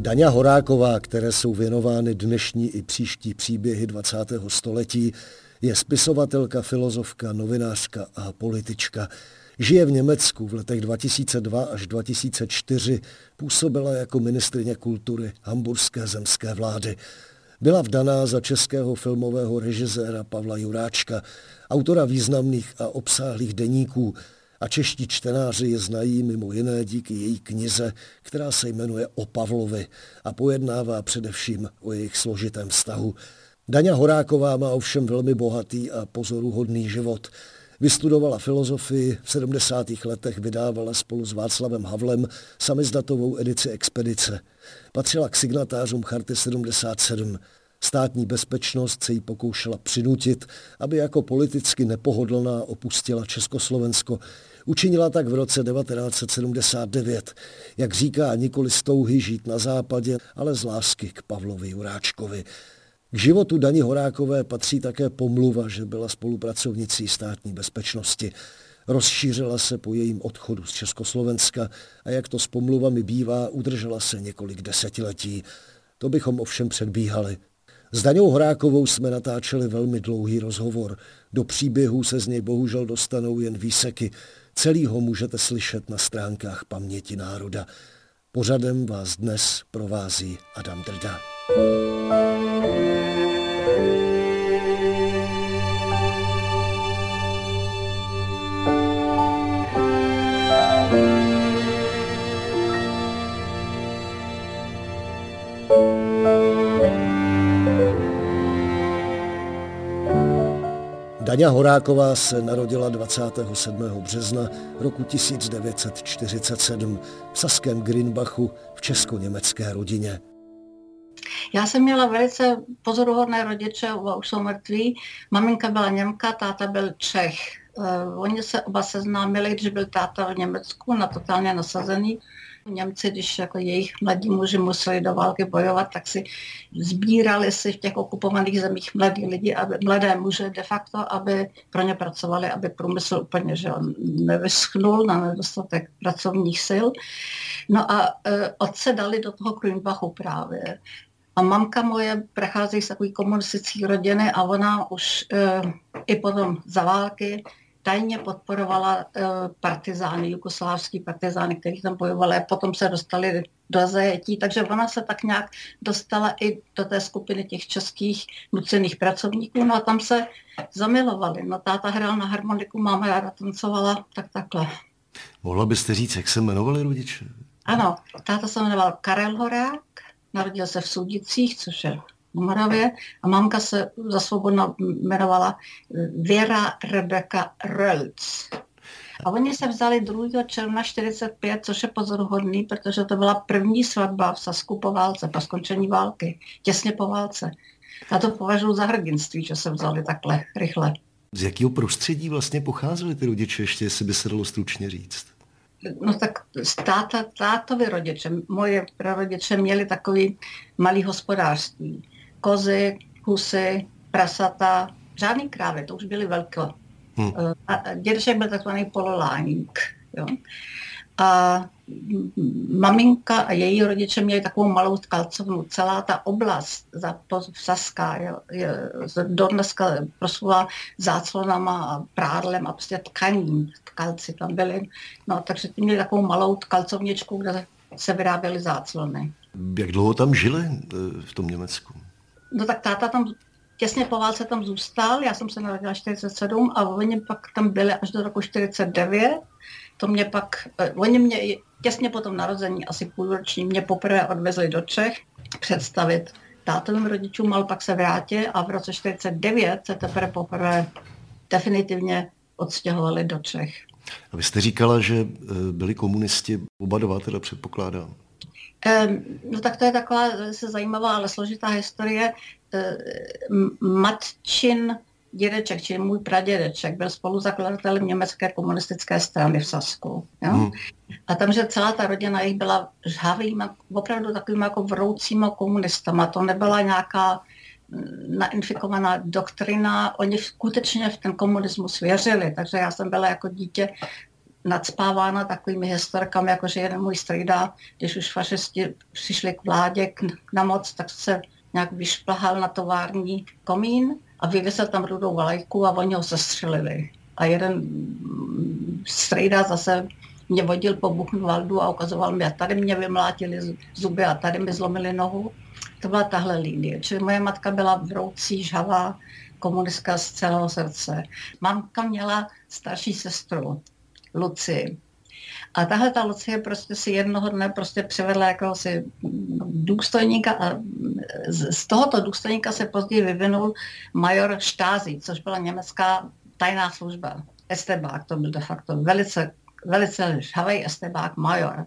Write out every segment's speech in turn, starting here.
Daňa Horáková, které jsou věnovány dnešní i příští příběhy 20. století, je spisovatelka, filozofka, novinářka a politička. Žije v Německu v letech 2002 až 2004, působila jako ministrině kultury hamburské zemské vlády. Byla vdaná za českého filmového režiséra Pavla Juráčka, autora významných a obsáhlých deníků, a čeští čtenáři je znají mimo jiné díky její knize, která se jmenuje O Pavlovi a pojednává především o jejich složitém vztahu. Daňa Horáková má ovšem velmi bohatý a pozoruhodný život. Vystudovala filozofii, v 70. letech vydávala spolu s Václavem Havlem samizdatovou edici Expedice. Patřila k signatářům Charty 77. Státní bezpečnost se jí pokoušela přinutit, aby jako politicky nepohodlná opustila Československo. Učinila tak v roce 1979, jak říká nikoli z touhy žít na západě, ale z lásky k Pavlovi Juráčkovi. K životu Dani Horákové patří také pomluva, že byla spolupracovnicí státní bezpečnosti. Rozšířila se po jejím odchodu z Československa a jak to s pomluvami bývá, udržela se několik desetiletí. To bychom ovšem předbíhali. S Daňou Horákovou jsme natáčeli velmi dlouhý rozhovor. Do příběhů se z něj bohužel dostanou jen výseky. Celý ho můžete slyšet na stránkách Paměti národa. Pořadem vás dnes provází Adam Drda. Daňa Horáková se narodila 27. března roku 1947 v saském Greenbachu v česko-německé rodině. Já jsem měla velice pozoruhodné rodiče, oba už jsou mrtví. Maminka byla Němka, táta byl Čech. Uh, oni se oba seznámili, když byl táta v Německu na totálně nasazený Němci, když jako jejich mladí muži museli do války bojovat, tak si sbírali si v těch okupovaných zemích mladí lidi, aby, mladé muže de facto, aby pro ně pracovali, aby průmysl úplně že on nevyschnul na nedostatek pracovních sil. No a e, otce dali do toho Krumbachu právě. A mamka moje prechází z takové komunistické rodiny a ona už e, i potom za války tajně podporovala uh, partizány, jugoslávský partizány, kteří tam bojovali a potom se dostali do zajetí, takže ona se tak nějak dostala i do té skupiny těch českých nucených pracovníků, no a tam se zamilovali. No táta hrál na harmoniku, máma já tancovala, tak takhle. Mohla byste říct, jak se jmenovali rodiče? Ano, táta se jmenoval Karel Horák, narodil se v Sudicích, což je na Moravě a mamka se za svobodno jmenovala Věra Rebeka Rölc. A oni se vzali 2. června 45, což je pozoruhodný, protože to byla první svatba v Sasku po válce, po skončení války, těsně po válce. Já to považuji za hrdinství, že se vzali takhle rychle. Z jakého prostředí vlastně pocházeli ty rodiče, ještě jestli by se dalo stručně říct? No tak táta, tátovi rodiče, moje prarodiče měli takový malý hospodářství kozy, kusy, prasata, žádný krávy, to už byly velké. Hmm. A dědeček byl takzvaný pololáník. Jo. A maminka a její rodiče měli takovou malou tkalcovnu. Celá ta oblast za Saska je, je do dneska proslula záclonama a prádlem a prostě tkaním. Tkalci tam byli. No, takže ty měli takovou malou tkalcovničku, kde se vyráběly záclony. Jak dlouho tam žili eh, v tom Německu? No tak táta tam těsně po válce tam zůstal, já jsem se narodila 47 a oni pak tam byli až do roku 49. To mě pak, eh, oni mě těsně po tom narození, asi půlroční, mě poprvé odvezli do Čech představit tátovým rodičům, ale pak se vrátil a v roce 49 se teprve poprvé definitivně odstěhovali do Čech. A vy jste říkala, že eh, byli komunisti, oba dva teda předpokládám. No tak to je taková se zajímavá, ale složitá historie. matčin dědeček, čili můj pradědeček, byl spoluzakladatelem německé komunistické strany v Sasku. Jo? Hmm. A tam, že celá ta rodina jich byla žhavýma, opravdu takovými jako vroucíma komunistama. To nebyla nějaká mm, nainfikovaná doktrina, oni skutečně v ten komunismus věřili, takže já jsem byla jako dítě nadspávána takovými historkami, jako že jeden můj strýda, když už fašisti přišli k vládě k, na moc, tak se nějak vyšplhal na tovární komín a vyvěsil tam rudou vlajku a oni ho zastřelili. A jeden strejda zase mě vodil po Buchenwaldu a ukazoval mi, a tady mě vymlátili zuby a tady mi zlomili nohu. To byla tahle linie. Čili moje matka byla vroucí, žhavá, komunistka z celého srdce. Mamka měla starší sestru, Luci. A tahle ta Lucie prostě si jednoho dne prostě přivedla si důstojníka a z tohoto důstojníka se později vyvinul major Štázi, což byla německá tajná služba. Estebák, to byl de facto velice, velice žhavý estebák major.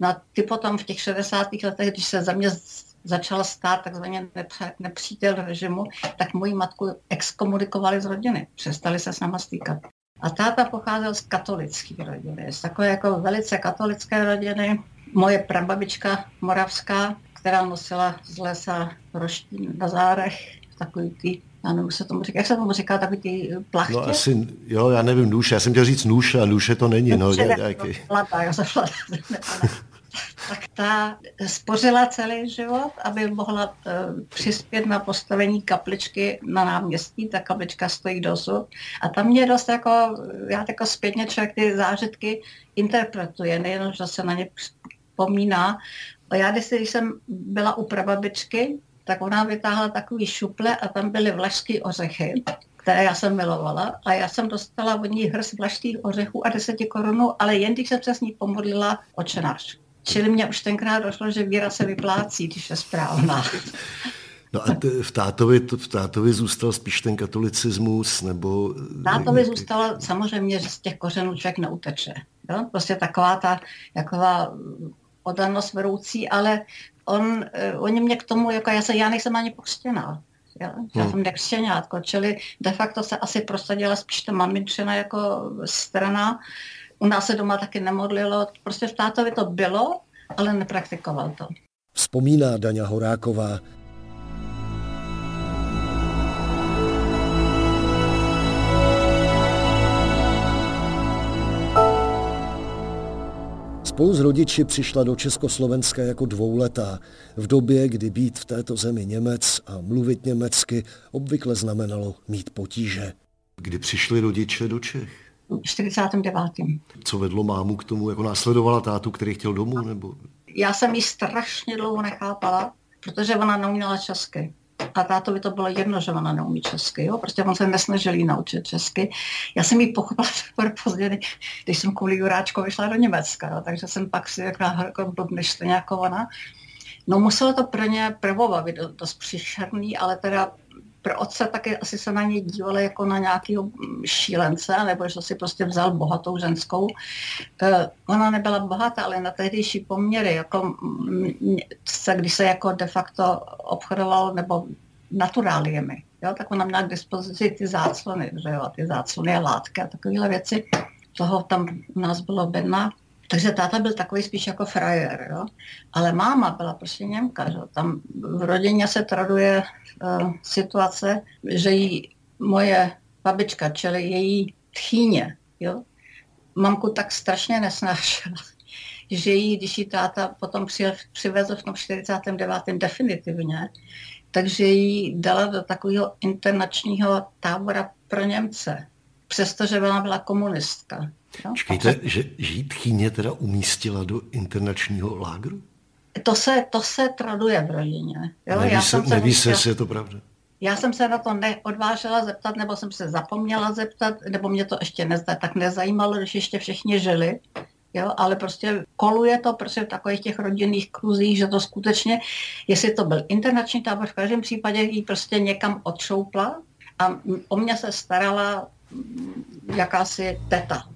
No a ty potom v těch 60. letech, když se za mě začala stát takzvaně nepřítel režimu, tak moji matku exkomunikovali z rodiny. Přestali se s náma stýkat. A táta pocházel z katolické rodiny, z takové jako velice katolické rodiny. Moje prababička moravská, která nosila z lesa roštín na zárech, takový ty já nevím, se tomu říká, jak se tomu říká, takový ty plachtě? No asi, jo, já nevím, nůž, já jsem chtěl říct nůž a nůše to není, no, nějaký. Plata, já jsem tak ta spořila celý život, aby mohla uh, přispět na postavení kapličky na náměstí. Ta kaplička stojí dosud. A tam mě dost jako, já jako zpětně člověk ty zážitky interpretuje, nejen, že se na ně vzpomíná. A já když jsem byla u prababičky, tak ona vytáhla takový šuple a tam byly vlašské ořechy které já jsem milovala a já jsem dostala od ní hrst vlašských ořechů a deseti korunů, ale jen když jsem se s ní pomodlila očenář. Čili mě už tenkrát došlo, že víra se vyplácí, když je správná. No a t- v tátovi, v tátovi zůstal spíš ten katolicismus, nebo... Tátovi zůstalo samozřejmě, že z těch kořenů člověk neuteče. Jo? Prostě taková ta jaková odanost vedoucí, ale on, eh, oni mě k tomu, jako já, se, já nejsem ani pokřtěná. Já, já hmm. jsem nekřtěňátko, čili de facto se asi prosadila spíš ta maminčina jako strana, u nás se doma taky nemodlilo, prostě v tátovi to bylo, ale nepraktikoval to. Vzpomíná Daňa Horáková. Spolu s rodiči přišla do Československa jako dvouletá, v době, kdy být v této zemi Němec a mluvit německy obvykle znamenalo mít potíže. Kdy přišli rodiče do Čech? 49. Co vedlo mámu k tomu, jako následovala tátu, který chtěl domů? Nebo? Já jsem ji strašně dlouho nechápala, protože ona neuměla česky. A tátovi to bylo jedno, že ona neumí česky. Jo? Prostě on se nesnažil jí naučit česky. Já jsem ji pochopila teprve později, když jsem kvůli Juráčko šla do Německa. Jo? Takže jsem pak si řekla, jako blbneš to nějak ona. No muselo to pro ně prvobavit dost příšerný, ale teda pro otce taky asi se na něj dívali jako na nějakého šílence, nebo že si prostě vzal bohatou ženskou. Eh, ona nebyla bohatá, ale na tehdejší poměry, jako se, když se jako de facto obchodoval nebo naturáliemi, jo, tak ona měla k dispozici ty záclony, že jo, ty záclony a látky a takovéhle věci. Toho tam u nás bylo bedna. Takže táta byl takový spíš jako frajer, jo? ale máma byla prostě Němka. Že? Tam v rodině se traduje uh, situace, že jí moje babička, čili její tchýně, jo? mamku tak strašně nesnášela, že jí, když jí táta potom přijel, přivezl v tom 49. definitivně, takže jí dala do takového internačního tábora pro Němce, přestože ona byla komunistka. No, Čekejte, že žít Chýně teda umístila do internačního lágru? To se, to se traduje v rodině. Jo? Neví, Já se, se neví se, jestli je to pravda. Já jsem se na to neodvážela zeptat, nebo jsem se zapomněla zeptat, nebo mě to ještě nezda, tak nezajímalo, když ještě všichni žili. Jo, ale prostě koluje to prostě v takových těch rodinných kruzích, že to skutečně, jestli to byl internační tábor, v každém případě jí prostě někam odšoupla a o mě se starala jakási teta.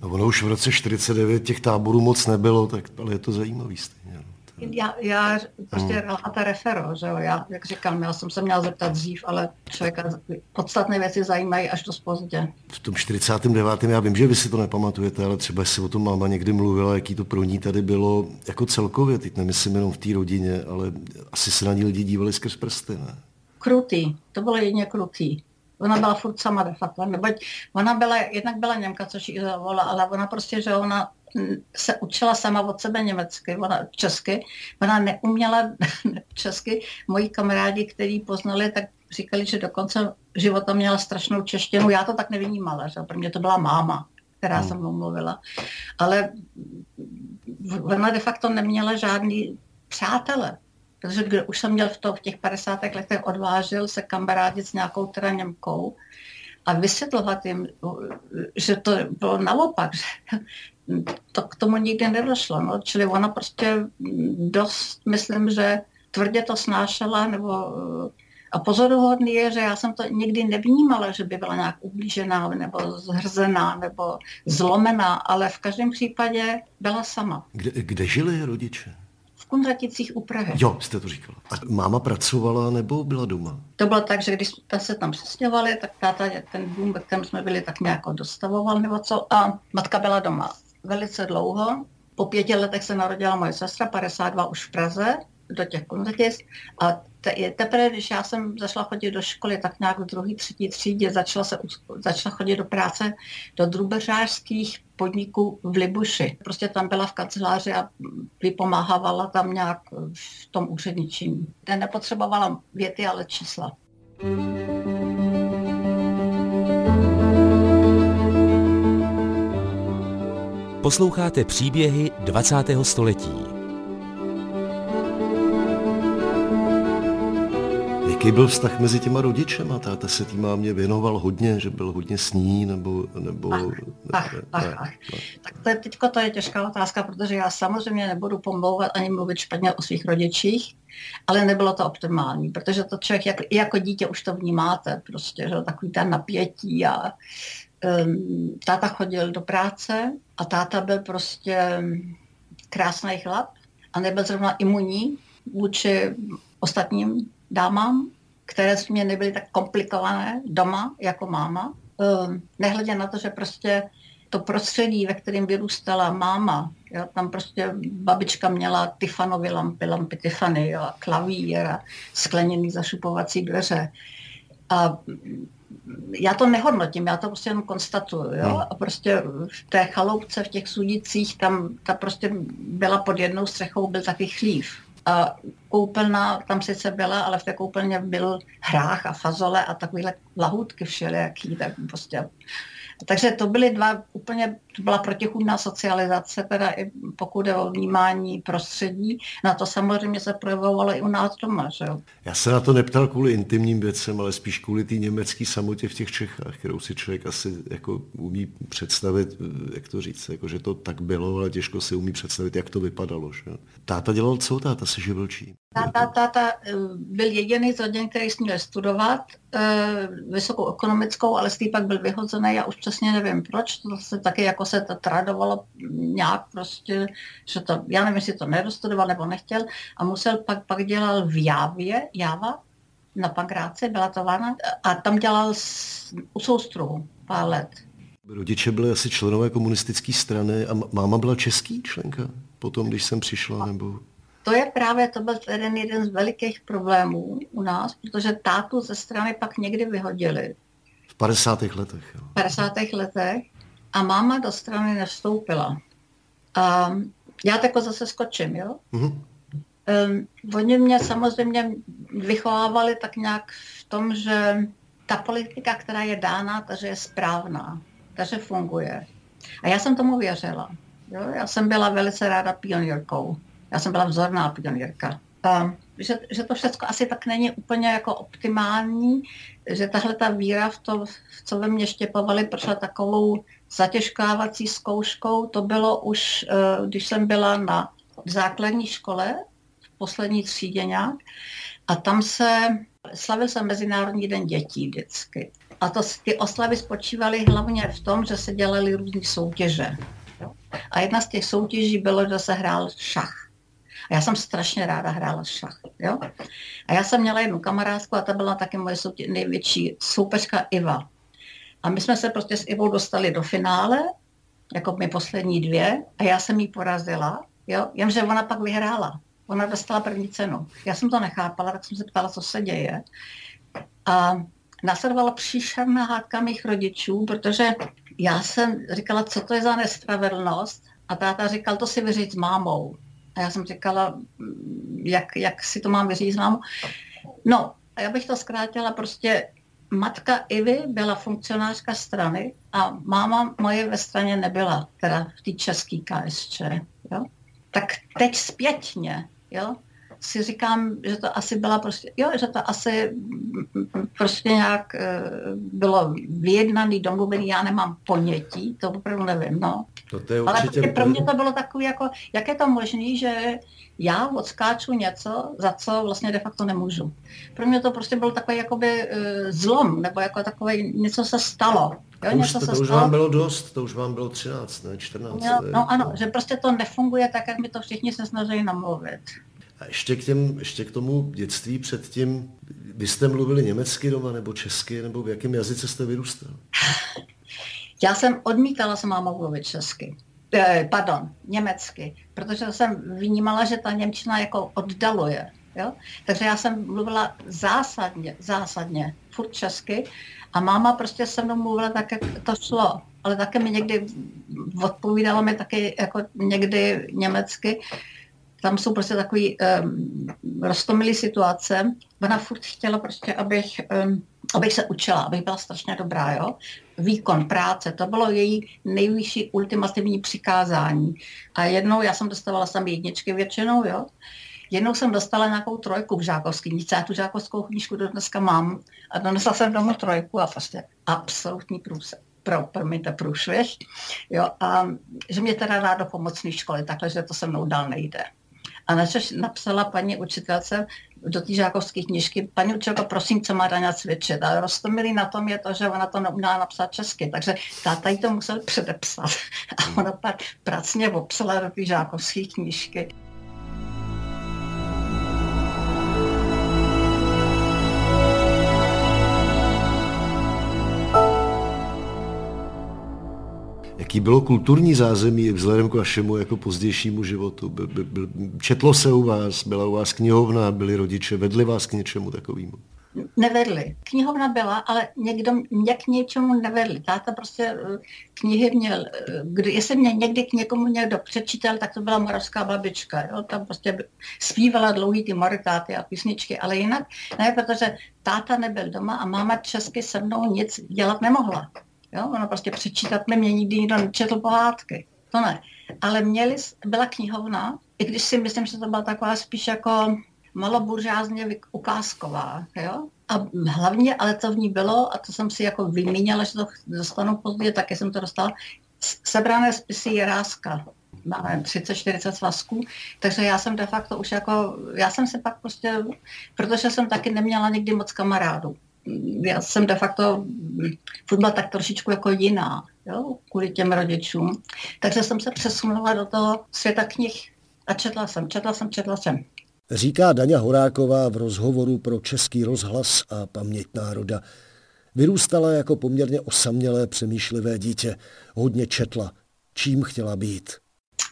No ono už v roce 49 těch táborů moc nebylo, tak, ale je to zajímavý stejně. No. Já, já prostě hmm. relata refero, že jo, já, jak říkám, já jsem se měla zeptat dřív, ale člověka podstatné věci zajímají až dost pozdě. V tom 49. já vím, že vy si to nepamatujete, ale třeba si o tom máma někdy mluvila, jaký to pro ní tady bylo jako celkově, teď nemyslím jenom v té rodině, ale asi se na ní lidi dívali skrz prsty, ne? Krutý, to bylo jedině krutý. Ona byla furt sama de facto, neboť ona byla, jednak byla Němka, což ji zavolala, ale ona prostě, že ona se učila sama od sebe německy, ona česky, ona neuměla česky. Moji kamarádi, který poznali, tak říkali, že do konce života měla strašnou češtinu. Já to tak nevnímala, že pro mě to byla máma, která hmm. se mnou mluvila. Ale ona de facto neměla žádný přátele. Protože když už jsem měl v, to, v těch 50. letech odvážil se kamarádit s nějakou teda Němkou a vysvětlovat jim, že to bylo naopak, že to k tomu nikdy nedošlo. No. Čili ona prostě dost, myslím, že tvrdě to snášela, nebo a pozoruhodný je, že já jsem to nikdy nevnímala, že by byla nějak ublížená, nebo zhrzená, nebo zlomená, ale v každém případě byla sama. Kde, kde žili rodiče? Kunraticích u Prahy. Jo, jste to říkala. A máma pracovala nebo byla doma? To bylo tak, že když se tam přestěhovali, tak táta ten dům, ve kterém jsme byli, tak nějak dostavoval nebo co. A matka byla doma velice dlouho. Po pěti letech se narodila moje sestra, 52 už v Praze, do těch koncertis. A te, teprve, když já jsem začala chodit do školy, tak nějak v druhé, třetí třídě začala, se, začala chodit do práce do drubeřářských podniků v Libuši. Prostě tam byla v kanceláři a vypomáhávala tam nějak v tom úředničím. Ten nepotřebovala věty, ale čísla. Posloucháte příběhy 20. století. Jaký byl vztah mezi těma rodičema? Táta se tým mámě věnoval hodně, že byl hodně sní, nebo... nebo ach, ach, ne, ach, ne, ach. Ne. Tak to je, teďko to je těžká otázka, protože já samozřejmě nebudu pomlouvat ani mluvit špatně o svých rodičích, ale nebylo to optimální, protože to člověk jak, jako dítě už to vnímáte, prostě, že takový ten napětí a um, táta chodil do práce a táta byl prostě krásný chlap a nebyl zrovna imunní vůči ostatním dámám, které s mě nebyly tak komplikované doma jako máma. Um, nehledě na to, že prostě to prostředí, ve kterém vyrůstala máma, jo, tam prostě babička měla Tiffanyovy lampy, lampy Tiffany, jo, klavír a skleněný zašupovací dveře. A já to nehodnotím, já to prostě jenom konstatuju. Jo? Hmm. A prostě v té chaloupce, v těch sudicích, tam ta prostě byla pod jednou střechou, byl taky chlív. A koupelna tam sice byla, ale v té koupelně byl hrách a fazole a takovýhle lahůdky všelijaký, tak prostě takže to byly dva úplně, to byla protichůdná socializace, teda i pokud je o vnímání prostředí. Na to samozřejmě se projevovalo i u nás doma. Že? Já se na to neptal kvůli intimním věcem, ale spíš kvůli té německé samotě v těch Čechách, kterou si člověk asi jako umí představit, jak to říct, jako, že to tak bylo, ale těžko si umí představit, jak to vypadalo. Že? Táta dělal co? Táta se živil čím? Táta, táta eh, byl jediný z rodin, který směl studovat e, vysokou ekonomickou, ale z pak byl vyhozený, já už přesně nevím proč, to se taky jako se to tradovalo nějak prostě, že to, já nevím, jestli to nedostudoval nebo nechtěl. A musel pak, pak dělal v Jávě, Jáva, na Pankráci, byla to Vana, a tam dělal s, u soustruhu pár let. Rodiče byli asi členové komunistické strany a máma byla český členka potom, když jsem přišla, nebo to je právě, to byl jeden, jeden z velikých problémů u nás, protože tátu ze strany pak někdy vyhodili. V 50. letech. Jo. V 50. letech a máma do strany nevstoupila. A já tako zase skočím, jo. Mm-hmm. Um, oni mě samozřejmě vychovávali tak nějak v tom, že ta politika, která je dána, takže je správná, takže funguje. A já jsem tomu věřila. Jo? Já jsem byla velice ráda pionýrkou. Já jsem byla vzorná pionýrka. A že, že to všechno asi tak není úplně jako optimální, že tahle ta víra v to, co ve mně štěpovali, prošla takovou zatěžkávací zkouškou. To bylo už, eh, když jsem byla na základní škole, v poslední třídě nějak, a tam se slavil se Mezinárodní den dětí vždycky. A to, ty oslavy spočívaly hlavně v tom, že se dělaly různé soutěže. A jedna z těch soutěží bylo, že se hrál šach. A já jsem strašně ráda hrála šach. Jo? A já jsem měla jednu kamarádku a ta byla taky moje největší soupeřka Iva. A my jsme se prostě s Ivou dostali do finále, jako my poslední dvě, a já jsem jí porazila, jo? jenže ona pak vyhrála. Ona dostala první cenu. Já jsem to nechápala, tak jsem se ptala, co se děje. A následovala příšerná hádka mých rodičů, protože já jsem říkala, co to je za nespravedlnost a táta říkal, to si vyříct s mámou. A já jsem říkala, jak, jak si to mám mámou. No, a já bych to zkrátila, prostě matka Ivy byla funkcionářka strany a máma moje ve straně nebyla, teda v té české KSČ. Jo? Tak teď zpětně, jo, si říkám, že to asi byla prostě, jo, že to asi prostě nějak eh, bylo vyjednaný, domluvený, já nemám ponětí, to opravdu nevím, no. To, to je určitě... Ale pro mě to bylo takové jako, jak je to možné, že já odskáču něco, za co vlastně de facto nemůžu. Pro mě to prostě byl takový jakoby uh, zlom, nebo jako takový něco se stalo. Jo, to už, to, to už vám bylo dost, to už vám bylo 13, ne 14. No, no ano, že prostě to nefunguje tak, jak mi to všichni se snaží namluvit. A ještě k, těm, ještě k tomu dětství předtím, vy jste mluvili německy doma, nebo česky, nebo v jakém jazyce jste vyrůstal? Já jsem odmítala s mámou mluvit česky. Eh, pardon, německy, protože jsem vnímala, že ta Němčina jako oddaluje. Jo? Takže já jsem mluvila zásadně, zásadně, furt česky a máma prostě se mnou mluvila tak, jak to šlo. Ale také mi někdy odpovídala mi taky jako někdy německy tam jsou prostě takový um, roztomilý situace. Ona furt chtěla prostě, abych, um, abych se učila, abych byla strašně dobrá, jo. Výkon práce, to bylo její nejvyšší ultimativní přikázání. A jednou, já jsem dostávala sami jedničky většinou, jo. Jednou jsem dostala nějakou trojku v žákovské knižce, já tu žákovskou knížku do dneska mám a donesla jsem domů trojku a prostě absolutní průsek pro, promiňte, průšvih, jo, a že mě teda dá do pomocné školy, takhle, že to se mnou dál nejde. A načež napsala paní učitelce do té žákovské knižky, paní učitelka, prosím, co má Daňa cvičit. A roztomilý na tom je to, že ona to neuměla napsat česky, takže táta jí to musel předepsat. A ona pak pracně obsala do té žákovské knižky. Jaký bylo kulturní zázemí vzhledem k vašemu jako pozdějšímu životu? By, by, by, četlo se u vás, byla u vás knihovna, byli rodiče, vedli vás k něčemu takovému? Nevedli. Knihovna byla, ale někdo mě k něčemu nevedli. Táta prostě eh, knihy měl, eh, kdy, jestli mě někdy k někomu někdo přečítal, tak to byla moravská babička. Jo? Tam prostě zpívala dlouhý ty moritáty a písničky, ale jinak ne, protože táta nebyl doma a máma česky se mnou nic dělat nemohla. Jo? Ono prostě přečítat mi mě nikdy nikdo nečetl pohádky. To ne. Ale měli, byla knihovna, i když si myslím, že to byla taková spíš jako maloburžázně ukázková. Jo? A hlavně, ale co v ní bylo, a to jsem si jako vymínila, že to dostanu později, taky jsem to dostala, sebrané spisy Jeráska. Máme 30-40 svazků, takže já jsem de facto už jako, já jsem se pak prostě, protože jsem taky neměla nikdy moc kamarádů já jsem de facto furt tak trošičku jako jiná, jo, kvůli těm rodičům. Takže jsem se přesunula do toho světa knih a četla jsem, četla jsem, četla jsem. Říká Daňa Horáková v rozhovoru pro Český rozhlas a Paměť národa. Vyrůstala jako poměrně osamělé přemýšlivé dítě. Hodně četla. Čím chtěla být?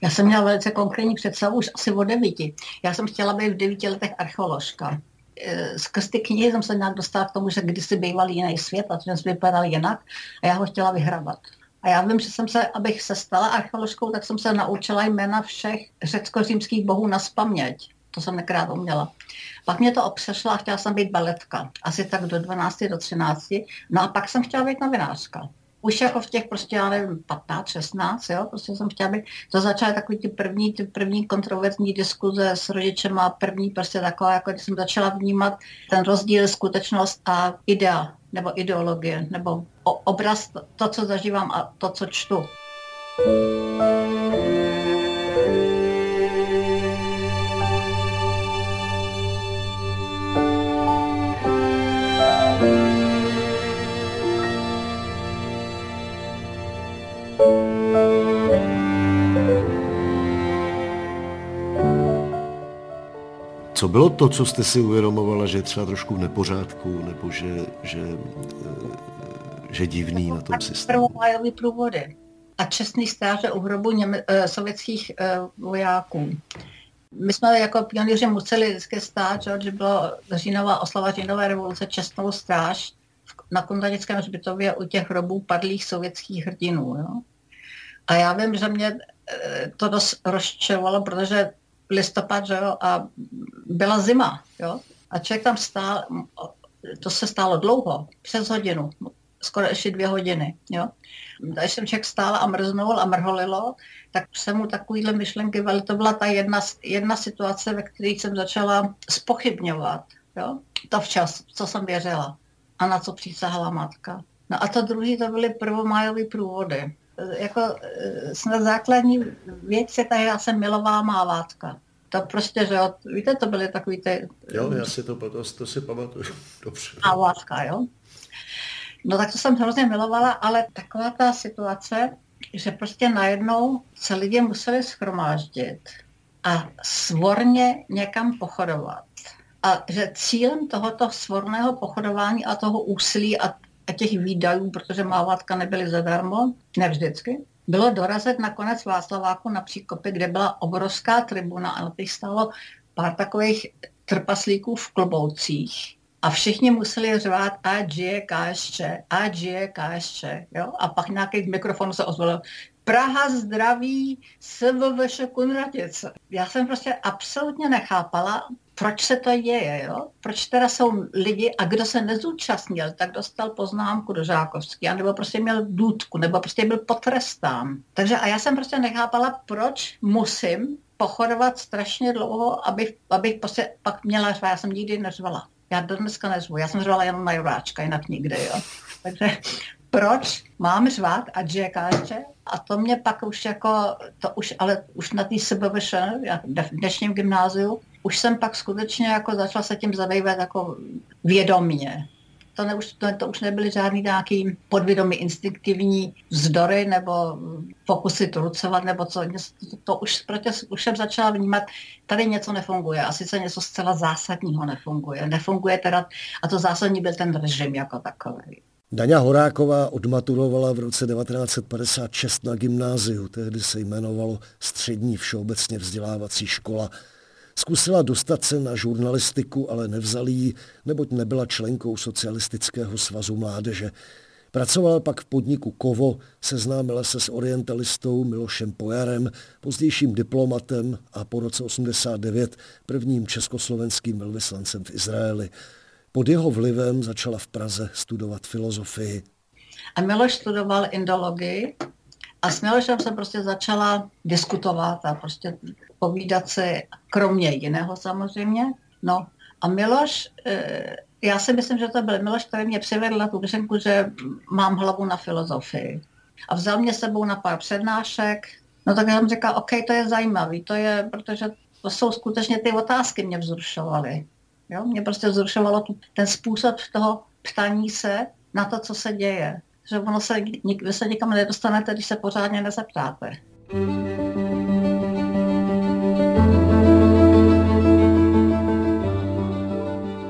Já jsem měla velice konkrétní představu už asi od devíti. Já jsem chtěla být v devíti letech archeoložka. Eh, skrz ty knihy jsem se nějak dostala k tomu, že kdysi býval jiný svět a ten vypadal jinak a já ho chtěla vyhrabat. A já vím, že jsem se, abych se stala archeoložkou, tak jsem se naučila jména všech řecko-římských bohů na spaměť. To jsem nekrát uměla. Pak mě to obsešlo a chtěla jsem být baletka. Asi tak do 12, do 13. No a pak jsem chtěla být novinářka už jako v těch prostě, já nevím, 15, 16, jo, prostě jsem chtěla být, to začaly takový ty první, ty první kontroverzní diskuze s rodičem a první prostě taková, jako když jsem začala vnímat ten rozdíl skutečnost a idea, nebo ideologie, nebo obraz, to, co zažívám a to, co čtu. Co bylo to, co jste si uvědomovala, že je třeba trošku v nepořádku, nebo že, že, eh, že divný na tom systému? Prvomájový průvody a čestný stáže u hrobu něme, uh, sovětských uh, vojáků. My jsme jako pionýři museli vždycky stát, že bylo říjnová oslava říjnové revoluce čestnou stráž na Kondanickém hřbitově u těch hrobů padlých sovětských hrdinů. Jo? A já vím, že mě to dost rozčelovalo, protože listopad, že jo, a byla zima, jo, a člověk tam stál, to se stálo dlouho, přes hodinu, skoro ještě dvě hodiny, jo. Když jsem člověk stál a mrznul a mrholilo, tak se mu takovýhle myšlenky, ale to byla ta jedna, jedna situace, ve které jsem začala spochybňovat, jo, to včas, co jsem věřila a na co přísahala matka. No a to druhý, to byly prvomájové průvody jako eh, snad základní věc je ta, já jsem milová mávátka. To prostě, že víte, to byly takový ty... Jo, já si to, to, to si pamatuju dobře. Mávátka, jo. No tak to jsem hrozně milovala, ale taková ta situace, že prostě najednou se lidi museli schromáždit a svorně někam pochodovat. A že cílem tohoto svorného pochodování a toho úsilí a a těch výdajů, protože mávátka nebyly zadarmo, ne vždycky, bylo dorazit na konec Václaváku na příkopy, kde byla obrovská tribuna a na těch stálo pár takových trpaslíků v kloboucích. A všichni museli řvát a žije KSČ, a KSČ. Jo? A pak nějaký mikrofon se ozval, Praha zdraví, SVVŠ Kunratice. Já jsem prostě absolutně nechápala, proč se to děje, jo? proč teda jsou lidi a kdo se nezúčastnil, tak dostal poznámku do Žákovský, nebo prostě měl důdku, nebo prostě byl potrestán. Takže a já jsem prostě nechápala, proč musím pochodovat strašně dlouho, abych, abych prostě pak měla řva. Já jsem nikdy neřvala. Já do dneska nezvu. Já jsem řvala jenom na Juráčka, jinak nikdy, jo. Takže proč mám řvát a džekáče? A to mě pak už jako, to už, ale už na té sebevše, v dnešním gymnáziu, už jsem pak skutečně jako začala se tím zabývat jako vědomně. To, ne, už, to, to už nebyly žádný nějaký podvědomý instinktivní vzdory nebo pokusy trucovat nebo co. To, to už, proti, už jsem začala vnímat, tady něco nefunguje a sice něco zcela zásadního nefunguje. Nefunguje teda, a to zásadní byl ten režim jako takový. Daňa Horáková odmaturovala v roce 1956 na gymnáziu, tehdy se jmenovalo Střední všeobecně vzdělávací škola. Zkusila dostat se na žurnalistiku, ale nevzali ji, neboť nebyla členkou Socialistického svazu mládeže. Pracovala pak v podniku Kovo, seznámila se s orientalistou Milošem Pojarem, pozdějším diplomatem a po roce 89 prvním československým velvyslancem v Izraeli. Pod jeho vlivem začala v Praze studovat filozofii. A Miloš studoval indologii a s Milošem jsem prostě začala diskutovat a prostě povídat si, kromě jiného samozřejmě. No a Miloš, eh, já si myslím, že to byl Miloš, který mě přivedl na tu myšlenku, že mám hlavu na filozofii. A vzal mě sebou na pár přednášek. No tak jsem říkala, OK, to je zajímavý, to je, protože to jsou skutečně ty otázky mě vzrušovaly. Jo? Mě prostě vzrušovalo ten způsob toho ptání se na to, co se děje. Že ono se, vy se nikam nedostanete, když se pořádně nezeptáte.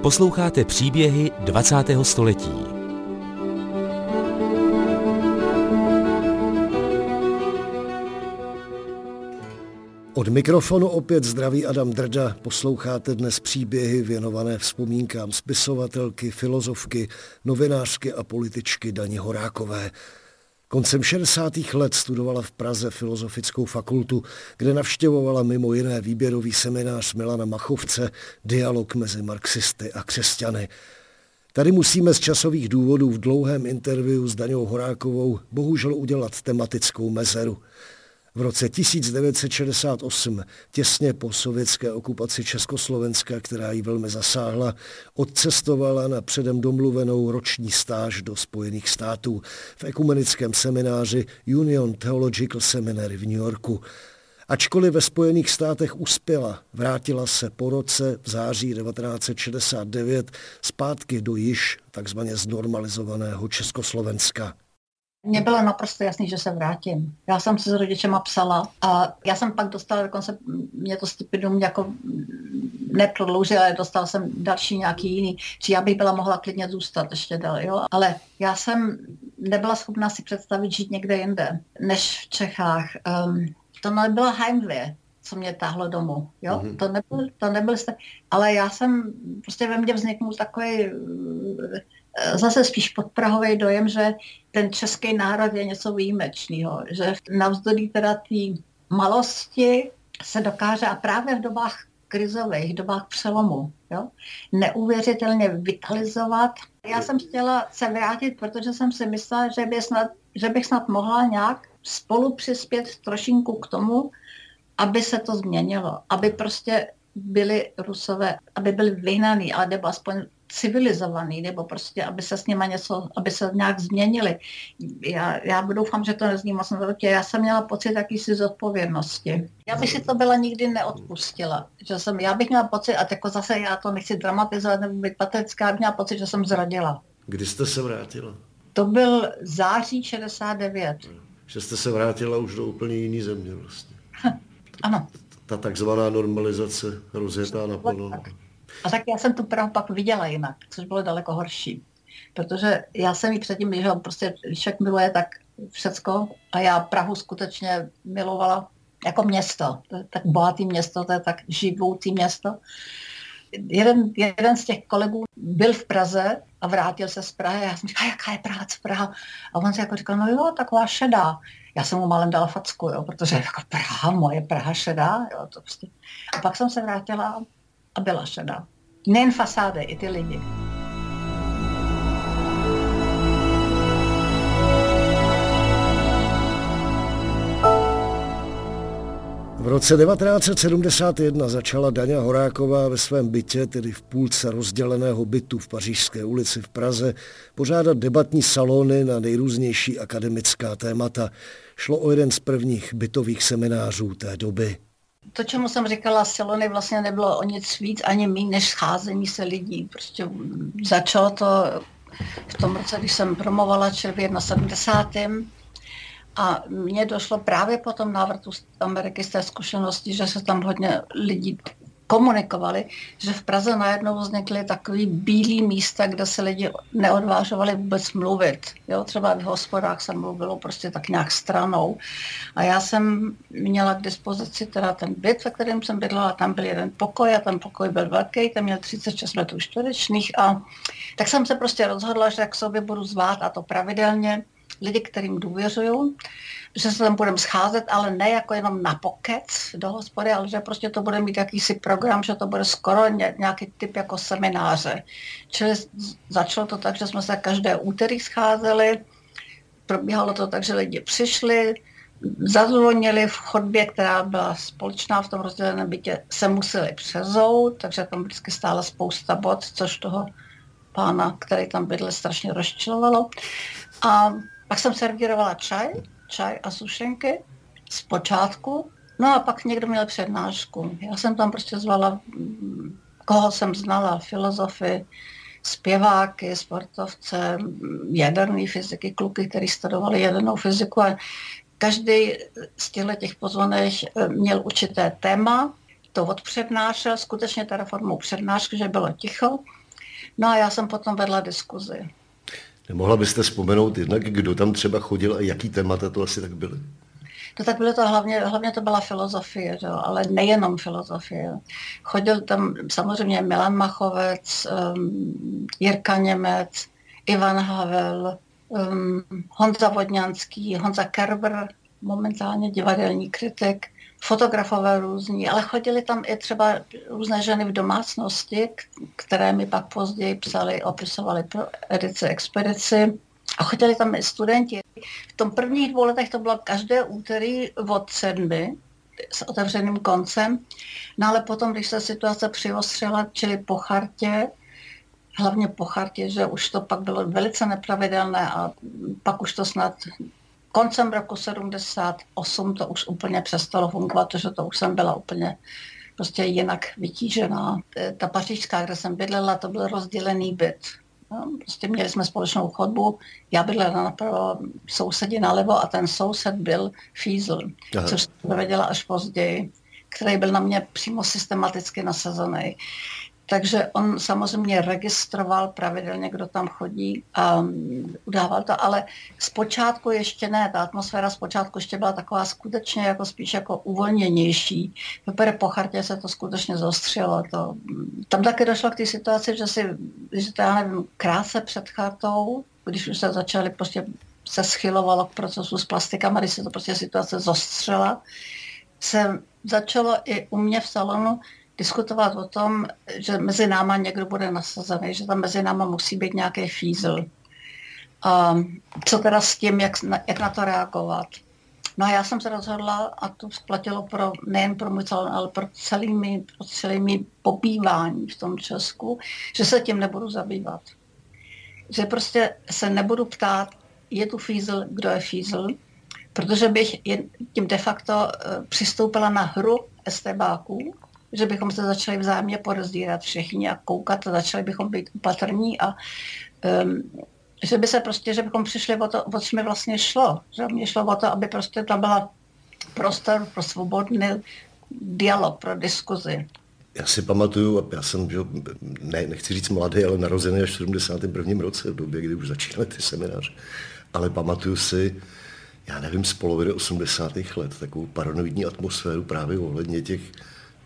Posloucháte příběhy 20. století. Od mikrofonu opět zdraví Adam Drda. Posloucháte dnes příběhy věnované vzpomínkám spisovatelky, filozofky, novinářky a političky Dani Horákové. Koncem 60. let studovala v Praze filozofickou fakultu, kde navštěvovala mimo jiné výběrový seminář Milana Machovce Dialog mezi marxisty a křesťany. Tady musíme z časových důvodů v dlouhém interviu s Daňou Horákovou bohužel udělat tematickou mezeru. V roce 1968, těsně po sovětské okupaci Československa, která ji velmi zasáhla, odcestovala na předem domluvenou roční stáž do Spojených států v ekumenickém semináři Union Theological Seminary v New Yorku. Ačkoliv ve Spojených státech uspěla, vrátila se po roce v září 1969 zpátky do již takzvaně znormalizovaného Československa. Mně bylo naprosto jasný, že se vrátím. Já jsem se s rodičema psala a já jsem pak dostala, dokonce mě to stipendium jako neprodloužil, ale dostal jsem další nějaký jiný, či já bych byla mohla klidně zůstat ještě dál, jo. Ale já jsem nebyla schopná si představit žít někde jinde, než v Čechách. Um, to nebyla Heimweh, co mě táhlo domů. Jo? Mm-hmm. To, nebyl, to nebyl jste, ale já jsem, prostě ve mně vzniknul takový eh, zase spíš podprahový dojem, že ten český národ je něco výjimečného, že navzdory teda té malosti se dokáže a právě v dobách krizových, dobách přelomu, jo, neuvěřitelně vitalizovat. Já jsem chtěla se vrátit, protože jsem si myslela, že, by snad, že bych snad mohla nějak spolu přispět trošinku k tomu, aby se to změnilo, aby prostě byli Rusové, aby byli vyhnaný, ale nebo aspoň civilizovaný, nebo prostě, aby se s nima něco, aby se nějak změnili. Já, já doufám, že to nezní moc na Já jsem měla pocit jakýsi zodpovědnosti. Já bych si to byla nikdy neodpustila. Že jsem, já bych měla pocit, a jako zase já to nechci dramatizovat nebo být patetická, bych měla pocit, že jsem zradila. Kdy jste se vrátila? To byl září 69. Že jste se vrátila už do úplně jiný země vlastně. Ano. Ta takzvaná normalizace rozjetá naplno. A tak já jsem tu Prahu pak viděla jinak, což bylo daleko horší. Protože já jsem ji předtím, že prostě člověk miluje tak všecko a já Prahu skutečně milovala jako město. To je tak bohatý město, to je tak živoutý město. Jeden, jeden z těch kolegů byl v Praze a vrátil se z Prahy. Já jsem říkala, jaká je práce Praha? A on si jako říkal, no jo, taková šedá. Já jsem mu malem dala facku, jo, protože jako Praha, moje Praha šedá. Jo, to prostě. A pak jsem se vrátila a byla šedá. Nejen fasády, i ty lidi. V roce 1971 začala Daňa Horáková ve svém bytě, tedy v půlce rozděleného bytu v Pařížské ulici v Praze, pořádat debatní salony na nejrůznější akademická témata. Šlo o jeden z prvních bytových seminářů té doby. To, čemu jsem říkala, salony vlastně nebylo o nic víc, ani méně než scházení se lidí. Prostě začalo to v tom roce, když jsem promovala, čili v 71 a mně došlo právě po tom návratu z Ameriky z té zkušenosti, že se tam hodně lidí komunikovali, že v Praze najednou vznikly takový bílý místa, kde se lidi neodvážovali vůbec mluvit. Jo, třeba v hospodách se mluvilo prostě tak nějak stranou. A já jsem měla k dispozici teda ten byt, ve kterém jsem bydlela, tam byl jeden pokoj a ten pokoj byl velký, tam měl 36 metrů čtverečných a tak jsem se prostě rozhodla, že jak sobě budu zvát a to pravidelně, lidi, kterým důvěřuju, že se tam budeme scházet, ale ne jako jenom na pokec do hospody, ale že prostě to bude mít jakýsi program, že to bude skoro nějaký typ jako semináře. Čili začalo to tak, že jsme se každé úterý scházeli, probíhalo to tak, že lidi přišli, zazvonili v chodbě, která byla společná v tom rozděleném bytě, se museli přezout, takže tam vždycky stála spousta bod, což toho pána, který tam bydl, strašně rozčilovalo. A pak jsem servírovala čaj, čaj a sušenky z počátku. No a pak někdo měl přednášku. Já jsem tam prostě zvala, koho jsem znala, filozofy, zpěváky, sportovce, jaderné fyziky, kluky, kteří studovali jadernou fyziku a každý z těchto těch pozvaných eh, měl určité téma, to odpřednášel, skutečně teda formou přednášky, že bylo ticho. No a já jsem potom vedla diskuzi. Nemohla byste vzpomenout jednak, kdo tam třeba chodil a jaký témata to asi tak byly? No tak bylo to hlavně, hlavně to byla filozofie, že? ale nejenom filozofie. Chodil tam samozřejmě Milan Machovec, um, Jirka Němec, Ivan Havel, um, Honza Vodňanský, Honza Kerber, momentálně divadelní kritik, fotografové různí, ale chodili tam i třeba různé ženy v domácnosti, které mi pak později psali, opisovali pro edici Expedici. A chodili tam i studenti. V tom prvních dvou letech to bylo každé úterý od sedmi s otevřeným koncem. No ale potom, když se situace přiostřila, čili po chartě, hlavně po chartě, že už to pak bylo velice nepravidelné a pak už to snad koncem roku 78 to už úplně přestalo fungovat, protože to už jsem byla úplně prostě jinak vytížená. Ta pařížská, kde jsem bydlela, to byl rozdělený byt. No, prostě měli jsme společnou chodbu, já bydlela napravo, sousedi nalevo a ten soused byl Fízl, Aha. což jsem dověděla až později, který byl na mě přímo systematicky nasazený. Takže on samozřejmě registroval pravidelně, kdo tam chodí a udával to, ale zpočátku ještě ne, ta atmosféra zpočátku ještě byla taková skutečně jako spíš jako uvolněnější. Teprve po chartě se to skutečně zostřilo. To, tam taky došlo k té situaci, že si, že to já nevím, krátce před chartou, když už se začali prostě se schylovalo k procesu s plastikama, když se to prostě situace zostřela, se začalo i u mě v salonu diskutovat o tom, že mezi náma někdo bude nasazený, že tam mezi náma musí být nějaký fízl. A co teda s tím, jak, jak na to reagovat? No a já jsem se rozhodla, a to platilo pro, nejen pro můj salon, ale pro celými, pro celými pobývání v tom Česku, že se tím nebudu zabývat. Že prostě se nebudu ptát, je tu fízl, kdo je fízl, protože bych tím de facto eh, přistoupila na hru estebáků, že bychom se začali vzájemně porozdírat všichni a koukat a začali bychom být opatrní a um, že by se prostě, že bychom přišli o to, o co mi vlastně šlo. Že mě šlo o to, aby prostě tam byla prostor pro svobodný dialog, pro diskuzi. Já si pamatuju, a já jsem, že, ne, nechci říct mladý, ale narozený až v 71. roce, v době, kdy už začínaly ty semináře. Ale pamatuju si, já nevím, z poloviny 80. let, takovou paranoidní atmosféru právě ohledně těch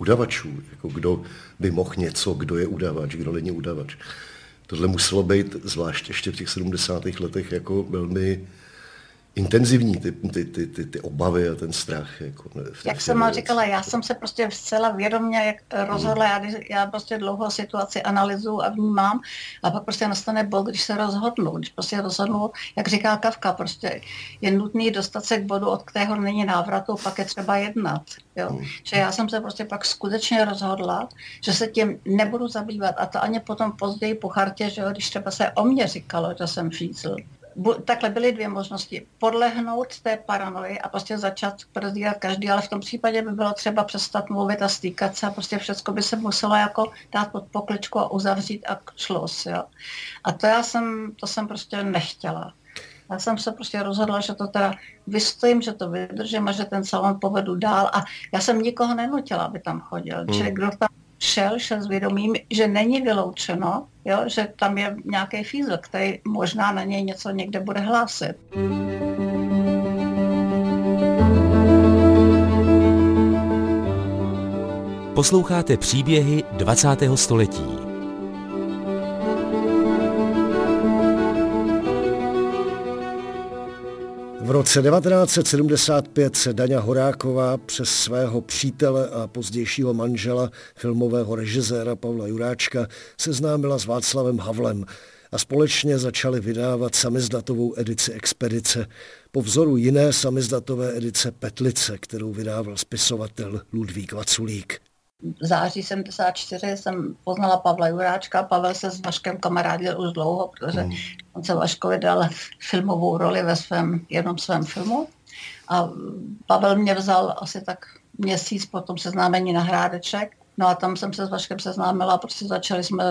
udavačů, jako kdo by mohl něco, kdo je udavač, kdo není udavač. Tohle muselo být, zvlášť ještě v těch 70. letech, jako velmi intenzivní ty, ty, ty, ty, ty obavy a ten strach. Jako jak jsem mal říkala, já jsem se prostě zcela vědomě jak rozhodla, já, já prostě dlouho situaci analyzu a vnímám a pak prostě nastane bod, když se rozhodnu, když prostě rozhodnu, jak říká Kavka, prostě je nutný dostat se k bodu, od kterého není návratu, pak je třeba jednat. Jo? Hmm. Že já jsem se prostě pak skutečně rozhodla, že se tím nebudu zabývat a to ani potom později po chartě, že jo, když třeba se o mě říkalo, že jsem fízl, takhle byly dvě možnosti. Podlehnout té paranoji a prostě začat prozírat každý, ale v tom případě by bylo třeba přestat mluvit a stýkat se a prostě všechno by se muselo jako dát pod pokličku a uzavřít a šlos, jo. A to já jsem, to jsem prostě nechtěla. Já jsem se prostě rozhodla, že to teda vystojím, že to vydržím a že ten salon povedu dál a já jsem nikoho nenutila, aby tam chodil. Hmm. Čili kdo tam šel, šel s vědomím, že není vyloučeno, jo, že tam je nějaký fízl, který možná na něj něco někde bude hlásit. Posloucháte příběhy 20. století. Roce 1975 se Daňa Horáková přes svého přítele a pozdějšího manžela, filmového režiséra Pavla Juráčka, seznámila s Václavem Havlem a společně začali vydávat samizdatovou edici Expedice. Po vzoru jiné samizdatové edice Petlice, kterou vydával spisovatel Ludvík Vaculík v září 74 jsem poznala Pavla Juráčka. Pavel se s Vaškem kamarádil už dlouho, protože mm. on se Vaškovi dal filmovou roli ve svém jednom svém filmu. A Pavel mě vzal asi tak měsíc po tom seznámení na Hrádeček No a tam jsem se s Vaškem seznámila, prostě začali jsme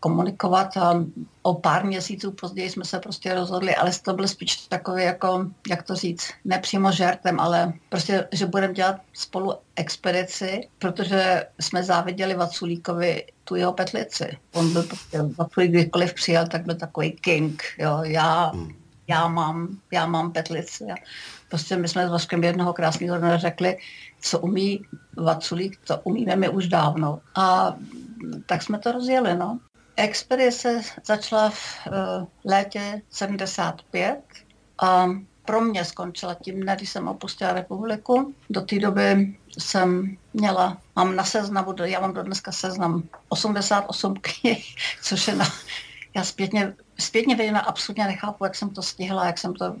komunikovat a o pár měsíců později jsme se prostě rozhodli, ale to byl spíš takový jako, jak to říct, nepřímo žertem, ale prostě, že budeme dělat spolu expedici, protože jsme záviděli Vaculíkovi tu jeho petlici. On byl prostě, Vaculík kdykoliv přijel, tak byl takový king, jo, já, hmm. já mám, já mám petlici. Prostě my jsme s Vaškem jednoho krásného dne řekli, co umí Vaculík, to umíme my už dávno. A tak jsme to rozjeli, no. Expedice začala v uh, létě 75 a pro mě skončila tím když jsem opustila republiku. Do té doby jsem měla, mám na seznamu, já mám do dneska seznam 88 knih, což je na, já zpětně, zpětně věděna absolutně nechápu, jak jsem to stihla, jak jsem to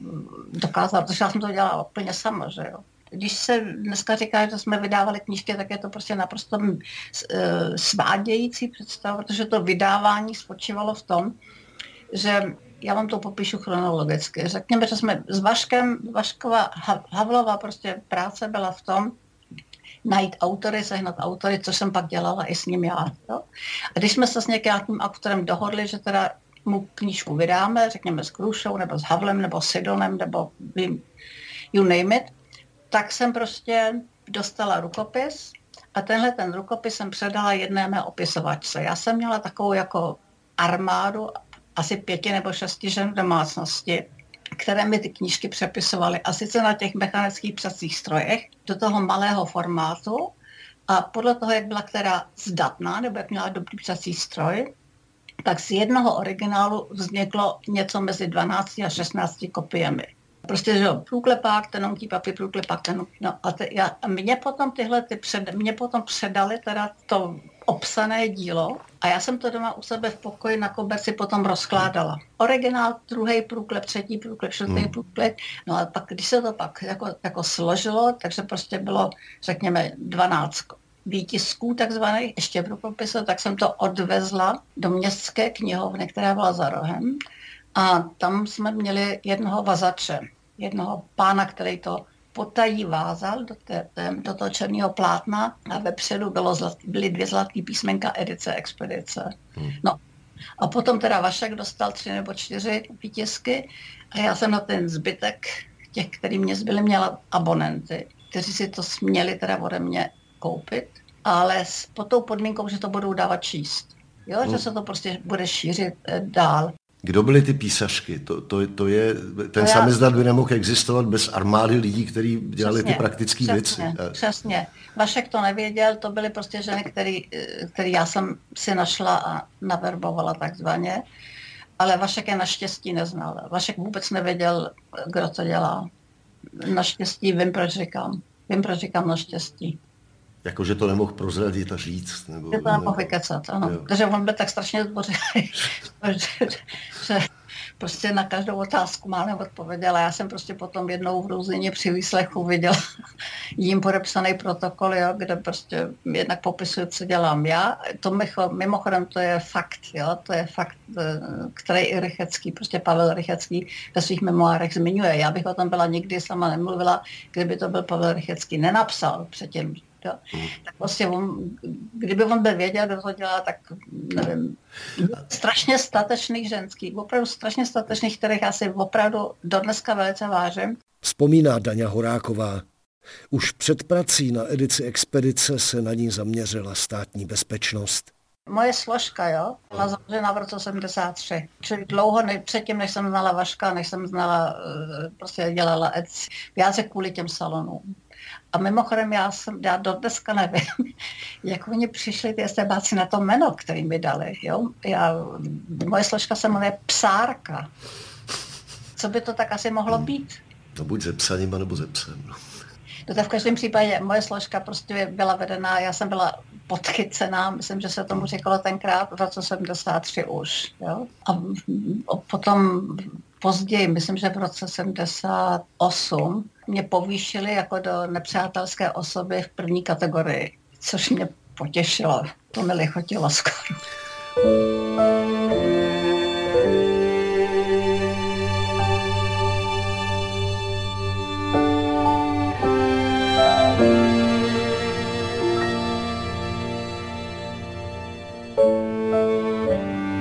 dokázala, protože já jsem to dělala úplně sama, že jo když se dneska říká, že jsme vydávali knížky, tak je to prostě naprosto eh, svádějící představa, protože to vydávání spočívalo v tom, že já vám to popíšu chronologicky. Řekněme, že jsme s Vaškem, Vaškova Havlova prostě práce byla v tom, najít autory, sehnat autory, co jsem pak dělala i s ním já. Jo? A když jsme se s nějakým autorem dohodli, že teda mu knížku vydáme, řekněme s Krušou, nebo s Havlem, nebo s Sidonem, nebo you name it, tak jsem prostě dostala rukopis a tenhle ten rukopis jsem předala jedné mé opisovačce. Já jsem měla takovou jako armádu asi pěti nebo šesti žen v domácnosti, které mi ty knížky přepisovaly. A sice na těch mechanických psacích strojech do toho malého formátu a podle toho, jak byla která zdatná nebo jak měla dobrý psací stroj, tak z jednoho originálu vzniklo něco mezi 12 a 16 kopiemi. Prostě, že jo, průklepák, tenonký papír, průklepák, tenonký, no a, te, já, a mě potom tyhle, ty před, mě potom předali teda to obsané dílo a já jsem to doma u sebe v pokoji na koberci potom rozkládala. Originál, druhý průklep, třetí průklep, čtvrtý hmm. průklep. No a pak, když se to pak jako, jako složilo, takže prostě bylo, řekněme, 12 výtisků takzvaných, ještě v rukopisu, tak jsem to odvezla do městské knihovny, která byla za rohem. A tam jsme měli jednoho vazače, jednoho pána, který to potají vázal do, té, do toho černého plátna a vepředu bylo zlat, byly dvě zlaté písmenka edice expedice. Hmm. No a potom teda Vašek dostal tři nebo čtyři výtisky a já jsem na ten zbytek těch, který mě zbyly, měla abonenty, kteří si to směli teda ode mě koupit, ale s, pod tou podmínkou, že to budou dávat číst. Jo, hmm. že se to prostě bude šířit eh, dál. Kdo byly ty písařky? To, to, to je, ten já... samizdat by nemohl existovat bez armády lidí, kteří dělali přesně, ty praktické věci. Přesně. Vašek to nevěděl, to byly prostě ženy, který, který já jsem si našla a naverbovala takzvaně. Ale Vašek je naštěstí neznal. Vašek vůbec nevěděl, kdo to dělá. Naštěstí vím, proč říkám. Vím, proč říkám naštěstí. Jako, že to nemohl prozradit a říct. Nebo, že to nemohl vykecat, ano. Jo. Takže on byl tak strašně zdvořilý, že, že prostě na každou otázku má neodpověděla. Já jsem prostě potom jednou v Růzině při výslechu viděla jim podepsaný protokol, jo, kde prostě jednak popisuje, co dělám já. To mimochodem to je fakt, jo, to je fakt, eh, který i Rychecký, prostě Pavel Rychecký ve svých memoárech zmiňuje. Já bych o tom byla nikdy sama nemluvila, kdyby to byl Pavel Rychecký nenapsal předtím, Jo. Mm. Tak prostě on, kdyby on byl věděl, kdo to dělá, tak nevím. Strašně statečných ženských, opravdu strašně statečných, kterých já si opravdu dodneska velice vážím. Vzpomíná Daňa Horáková. Už před prací na edici Expedice se na ní zaměřila státní bezpečnost. Moje složka, jo, byla založena v roce 73. Čili dlouho ne, předtím, než jsem znala Vaška, než jsem znala, eh, prostě dělala edici. Já se kvůli těm salonům. A mimochodem já jsem, já do dneska nevím, jak oni přišli ty estebáci na to jméno, který mi dali. Jo? Já, moje složka se jmenuje Psárka. Co by to tak asi mohlo hmm. být? No buď ze psaním, nebo ze psem. No. No to v každém případě moje složka prostě byla vedená, já jsem byla podchycená, myslím, že se tomu říkalo tenkrát v roce 73 už. Jo? A potom později, myslím, že v roce 78, mě povýšili jako do nepřátelské osoby v první kategorii, což mě potěšilo. To mi lichotilo skoro.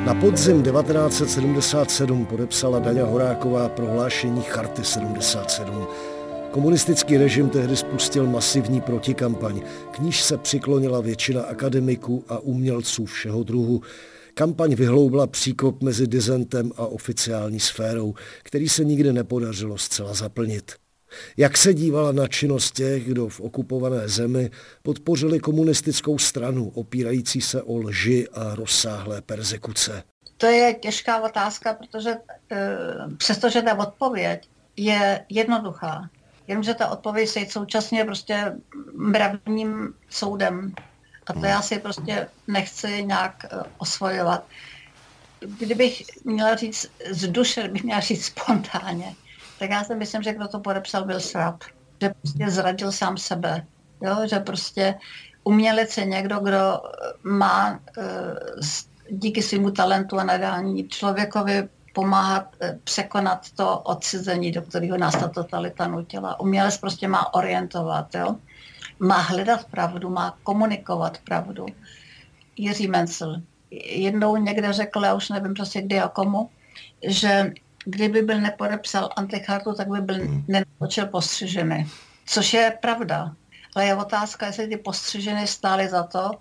Na podzim 1977 podepsala Daňa Horáková prohlášení Charty 77. Komunistický režim tehdy spustil masivní protikampaň. K níž se přiklonila většina akademiků a umělců všeho druhu. Kampaň vyhloubla příkop mezi dizentem a oficiální sférou, který se nikdy nepodařilo zcela zaplnit. Jak se dívala na činnost těch, kdo v okupované zemi podpořili komunistickou stranu, opírající se o lži a rozsáhlé persekuce? To je těžká otázka, protože e, přestože ta odpověď je jednoduchá, jenomže ta odpověď je současně prostě mravním soudem. A to já si prostě nechci nějak e, osvojovat. Kdybych měla říct z duše, kdybych měla říct spontánně, tak já si myslím, že kdo to podepsal, byl Srap. Že prostě zradil sám sebe. Jo? Že prostě umělec je někdo, kdo má e, díky svému talentu a nadání člověkovi pomáhat e, překonat to odcizení, do kterého nás ta totalita nutila. Umělec prostě má orientovat, jo? má hledat pravdu, má komunikovat pravdu. Jiří Mencel, jednou někde řekl, já už nevím prostě kdy a komu, že kdyby byl nepodepsal antichartu, tak by byl hmm. nenatočil postřiženy. Což je pravda. Ale je otázka, jestli ty postřiženy stály za to.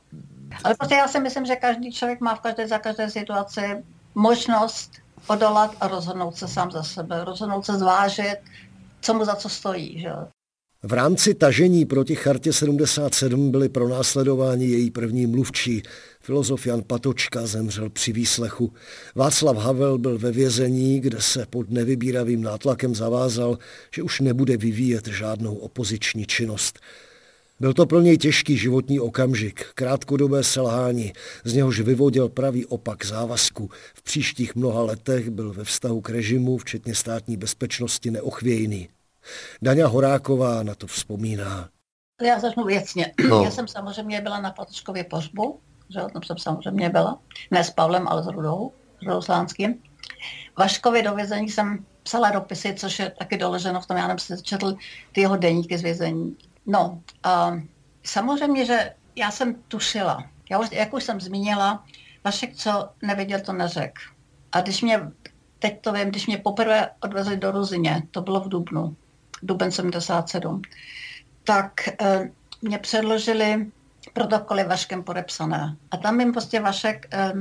Ale prostě já si myslím, že každý člověk má v každé, za každé situaci možnost odolat a rozhodnout se sám za sebe, rozhodnout se zvážit, co mu za co stojí. Že? V rámci tažení proti chartě 77 byli pro následování její první mluvčí. Filozof Jan Patočka zemřel při výslechu. Václav Havel byl ve vězení, kde se pod nevybíravým nátlakem zavázal, že už nebude vyvíjet žádnou opoziční činnost. Byl to plně těžký životní okamžik, krátkodobé selhání, z něhož vyvodil pravý opak závazku. V příštích mnoha letech byl ve vztahu k režimu, včetně státní bezpečnosti, neochvějný. Daňa Horáková na to vzpomíná. Já začnu věcně. No. Já jsem samozřejmě byla na Patočkově pohřbu, že tam jsem samozřejmě byla. Ne s Pavlem, ale s Rudou, s Rudou Slánským. Vaškovi do vězení jsem psala dopisy, což je taky doloženo v tom, já jsem si četl ty jeho deníky z vězení. No, a samozřejmě, že já jsem tušila. Já už, jak už jsem zmínila, Vašek, co nevěděl, to neřekl. A když mě, teď to vím, když mě poprvé odvezli do Ruzině, to bylo v Dubnu, duben 77, tak e, mě předložili protokoly Vaškem podepsané. A tam jim prostě Vašek e,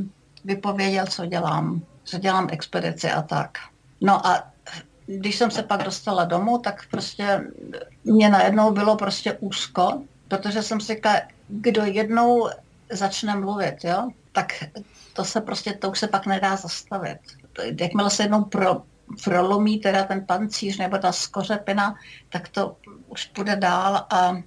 vypověděl, co dělám, že dělám expedici a tak. No a když jsem se pak dostala domů, tak prostě mě najednou bylo prostě úzko, protože jsem si říkala, kdo jednou začne mluvit, jo, tak to se prostě, to už se pak nedá zastavit. Jakmile se jednou pro, prolomí teda ten pancíř nebo ta skořepina, tak to už půjde dál a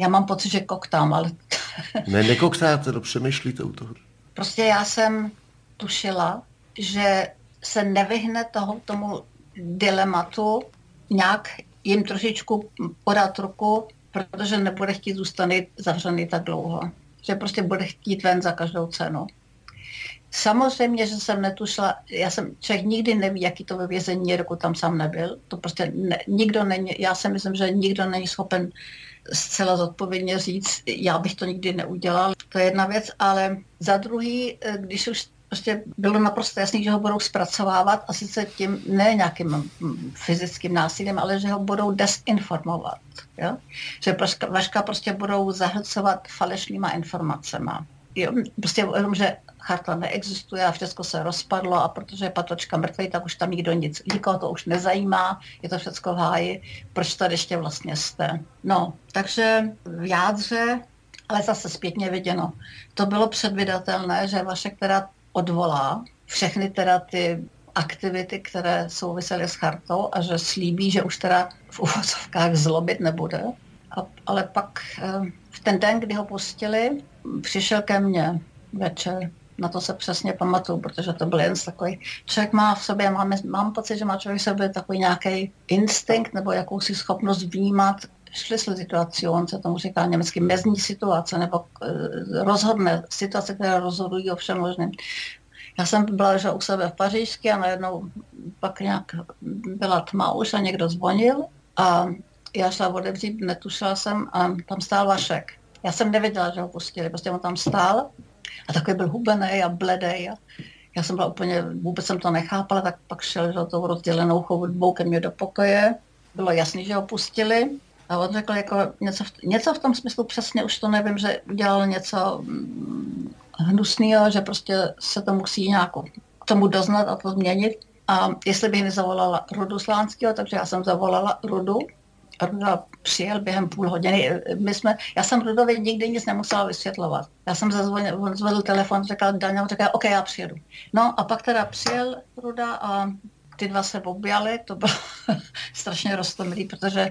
já mám pocit, že koktám, ale... ne, nekoktáte, to přemýšlíte u toho. Prostě já jsem tušila, že se nevyhne toho, tomu dilematu nějak jim trošičku podat ruku, protože nebude chtít zůstat zavřený tak dlouho. Že prostě bude chtít ven za každou cenu. Samozřejmě, že jsem netušila, já jsem, člověk nikdy neví, jaký to ve vězení je, dokud tam sám nebyl. To prostě ne, nikdo není, já si myslím, že nikdo není schopen zcela zodpovědně říct, já bych to nikdy neudělal. To je jedna věc, ale za druhý, eh, když už prostě bylo naprosto jasný, že ho budou zpracovávat a sice tím ne nějakým fyzickým násilím, ale že ho budou desinformovat. Jo? Že Vaška prostě budou zahlcovat falešnýma informacemi. Jo? Prostě jenom, že charta neexistuje a všechno se rozpadlo a protože je patočka mrtvý, tak už tam nikdo nic, nikoho to už nezajímá, je to všechno v háji, proč tady ještě vlastně jste. No, takže v jádře ale zase zpětně viděno. To bylo předvydatelné, že vaše, která odvolá všechny teda ty aktivity, které souvisely s chartou a že slíbí, že už teda v uvozovkách zlobit nebude. A, ale pak eh, v ten den, kdy ho pustili, přišel ke mně večer. Na to se přesně pamatuju, protože to byl jen takový... Člověk má v sobě, mám, mám pocit, že má člověk v sobě takový nějaký instinkt nebo jakousi schopnost vnímat situaci, on se tomu říká německy mezní situace, nebo eh, rozhodné situace, které rozhodují o všem možném. Já jsem byla že u sebe v Pařížsky a najednou pak nějak byla tma už a někdo zvonil a já šla otevřít, netušila jsem a tam stál Vašek. Já jsem nevěděla, že ho pustili, prostě on tam stál a takový byl hubený a bledý a já jsem byla úplně, vůbec jsem to nechápala, tak pak šel že tou rozdělenou chodbou ke mně do pokoje. Bylo jasný, že ho pustili a on řekl jako něco v, něco v tom smyslu přesně, už to nevím, že udělal něco mm, hnusného, že prostě se to musí nějak k tomu doznat a to změnit. A jestli bych nezavolala Rudu Slánského, takže já jsem zavolala Rudu. Ruda přijel během půl hodiny. My jsme, já jsem Rudovi nikdy nic nemusela vysvětlovat. Já jsem zazvonil, on zvedl telefon, řekl Daniel, řekl, OK, já přijedu. No a pak teda přijel Ruda a ty dva se objali, to bylo strašně roztomilý, protože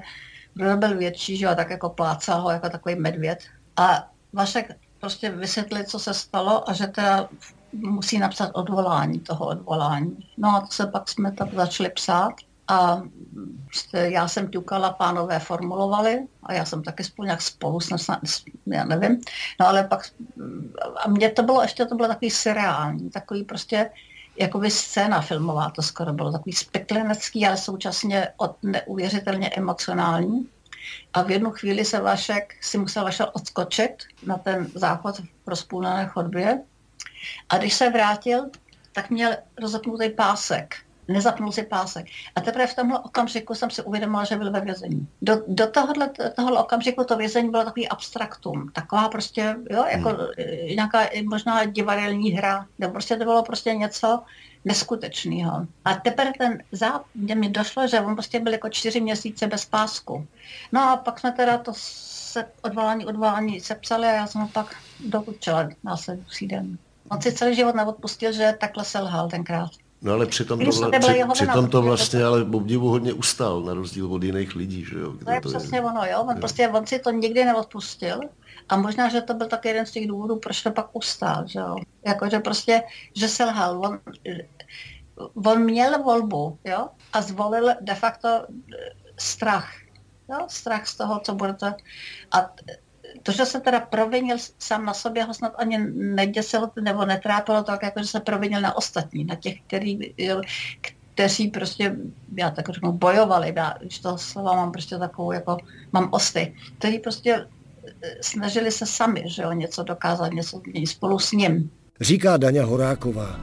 Bruno byl větší, že jo, tak jako plácal ho jako takový medvěd. A Vašek prostě vysvětlil, co se stalo a že teda musí napsat odvolání toho odvolání. No a to se pak jsme tam začali psát a prostě já jsem ťukala, pánové formulovali a já jsem taky spolu nějak spolu, snad, já nevím. No ale pak, a mně to bylo, ještě to bylo takový seriální, takový prostě jakoby scéna filmová, to skoro bylo takový speklenecký, ale současně od, neuvěřitelně emocionální. A v jednu chvíli se Vašek si musel Vašel odskočit na ten záchod v rozpůlné chodbě A když se vrátil, tak měl rozapnutý pásek nezapnul si pásek. A teprve v tomhle okamžiku jsem si uvědomila, že byl ve vězení. Do, do tohohle, tohohle okamžiku to vězení bylo takový abstraktum, taková prostě, jo, jako hmm. nějaká možná divadelní hra, nebo prostě to bylo prostě něco neskutečného. A teprve ten záp, kde mi došlo, že on prostě byl jako čtyři měsíce bez pásku. No a pak jsme teda to se odvolání, odvolání sepsali a já jsem ho pak dokučila následující den. On si celý život neodpustil, že takhle selhal tenkrát. No ale přitom to, při, přitom to vlastně ale obdivu hodně ustal, na rozdíl od jiných lidí, že jo? To je to přesně je. ono, jo. On, jo. Prostě, on si to nikdy neodpustil a možná, že to byl tak jeden z těch důvodů, proč to pak ustál, že jo. Jako, že prostě, že selhal. On, on měl volbu, jo, a zvolil de facto strach, jo, strach z toho, co bude to. A to, že se teda provinil sám na sobě, ho snad ani neděsilo nebo netrápilo tak, jako že se provinil na ostatní, na těch, který, kteří prostě, já tak řeknu, bojovali, já, když toho slova mám prostě takovou, jako mám osty, kteří prostě eh, snažili se sami, že jo, něco dokázat, něco spolu s ním. Říká Daňa Horáková.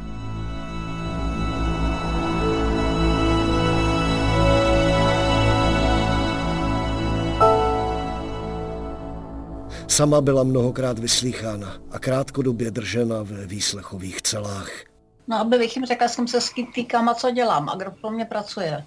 Sama byla mnohokrát vyslýchána a krátkodobě držena ve výslechových celách. No, aby bych jim řekla, jsem se s týkám a co dělám a kdo pro mě pracuje.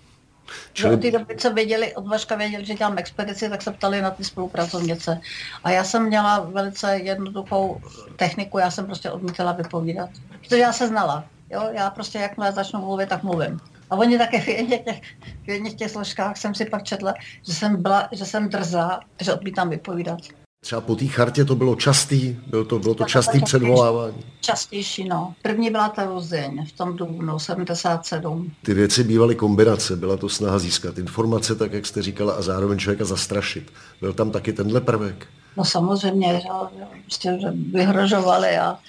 Čili... Od té doby, co věděli, od Vaška věděli, že dělám expedici, tak se ptali na ty spolupracovnice. A já jsem měla velice jednoduchou techniku, já jsem prostě odmítala vypovídat. Protože já se znala. Jo? Já prostě jakmile začnu mluvit, tak mluvím. A oni také v jedných těch, v jedných těch složkách jsem si pak četla, že jsem, byla, že jsem drzá, že odmítám vypovídat. Třeba po té chartě to bylo častý, bylo to, bylo to častý předvolávání. Častější, no. První byla ta Ruzeň v tom dubnu 77. Ty věci bývaly kombinace, byla to snaha získat informace, tak jak jste říkala, a zároveň člověka zastrašit. Byl tam taky tenhle prvek? No samozřejmě, že, prostě, že vyhrožovali a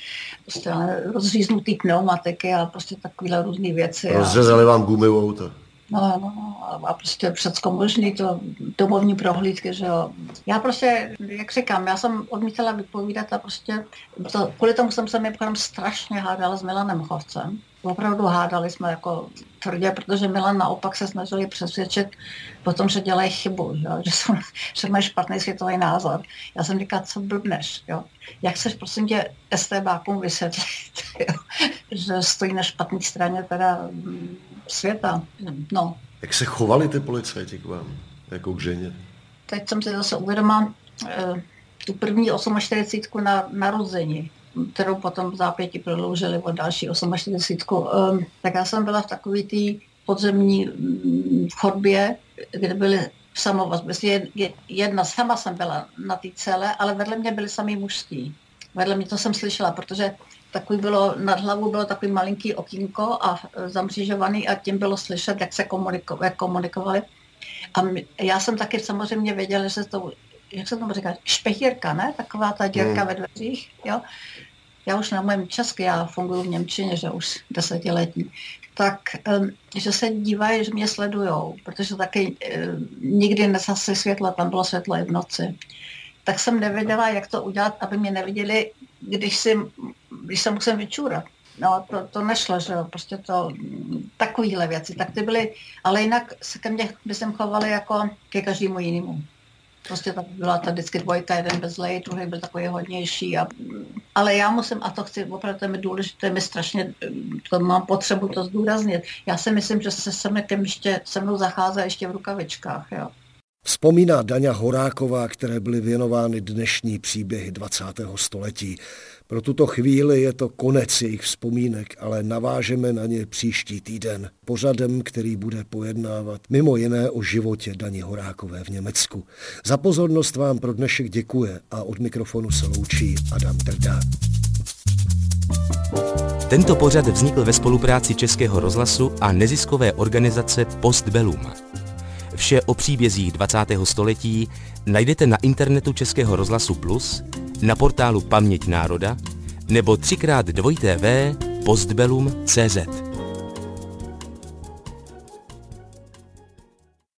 prostě rozříznutý pneumatiky a prostě takovéhle různé věci. Rozřezali a... vám gumy auta. No, no, no, a prostě všecko možný, to domovní prohlídky, že jo. Já prostě, jak říkám, já jsem odmítala vypovídat a prostě to, kvůli tomu jsem se mi strašně hádala s Milanem Chovcem. Opravdu hádali jsme jako tvrdě, protože Milan naopak se snažili přesvědčit po tom, že dělají chybu, jo? Že, jsou, že mají špatný světový názor. Já jsem říkala, co blbneš, jo? Jak chceš prosím tě STBákům vysvětlit, jo? že stojí na špatné straně teda světa. No. Jak se chovali ty policajti k vám, jako k ženě? Teď jsem si zase uvědomila eh, tu první 48 na narození, kterou potom v zápěti prodloužili o další 48. Eh, tak já jsem byla v takové té podzemní mm, chodbě, kde byly samovazby. Jedna sama jsem byla na té celé, ale vedle mě byly samý mužský. Vedle mě to jsem slyšela, protože takový bylo, nad hlavou bylo takový malinký okýnko a zamřížovaný a tím bylo slyšet, jak se komuniko, jak komunikovali. A my, já jsem taky samozřejmě věděla, že se to, jak se tomu říká, špehírka, ne? Taková ta dírka hmm. ve dveřích, jo? Já už na mém česky, já funguji v Němčině, že už desetiletí, tak že se dívají, že mě sledujou, protože taky um, nikdy nesasy světla, tam bylo světlo i v noci. Tak jsem nevěděla, jak to udělat, aby mě neviděli, když si když se musím vyčůrat. No, to, to nešlo, že jo, prostě to, takovýhle věci, tak ty byly, ale jinak se ke mně by jsem chovali jako ke každému jinému. Prostě tak byla ta vždycky dvojka, jeden bez lej, druhý byl takový hodnější. A, ale já musím, a to chci, opravdu to je mi důležité, mi strašně, to mám potřebu to zdůraznit. Já si myslím, že se se mnou ještě, se mnou zachází ještě v rukavičkách, jo. Vzpomíná Daňa Horáková, které byly věnovány dnešní příběhy 20. století. Pro tuto chvíli je to konec jejich vzpomínek, ale navážeme na ně příští týden pořadem, který bude pojednávat mimo jiné o životě Dani Horákové v Německu. Za pozornost vám pro dnešek děkuje a od mikrofonu se loučí Adam Trda. Tento pořad vznikl ve spolupráci Českého rozhlasu a neziskové organizace Postbellum. Vše o příbězích 20. století najdete na internetu Českého rozhlasu Plus, na portálu Paměť národa nebo třikrát dvojité v postbellum.cz.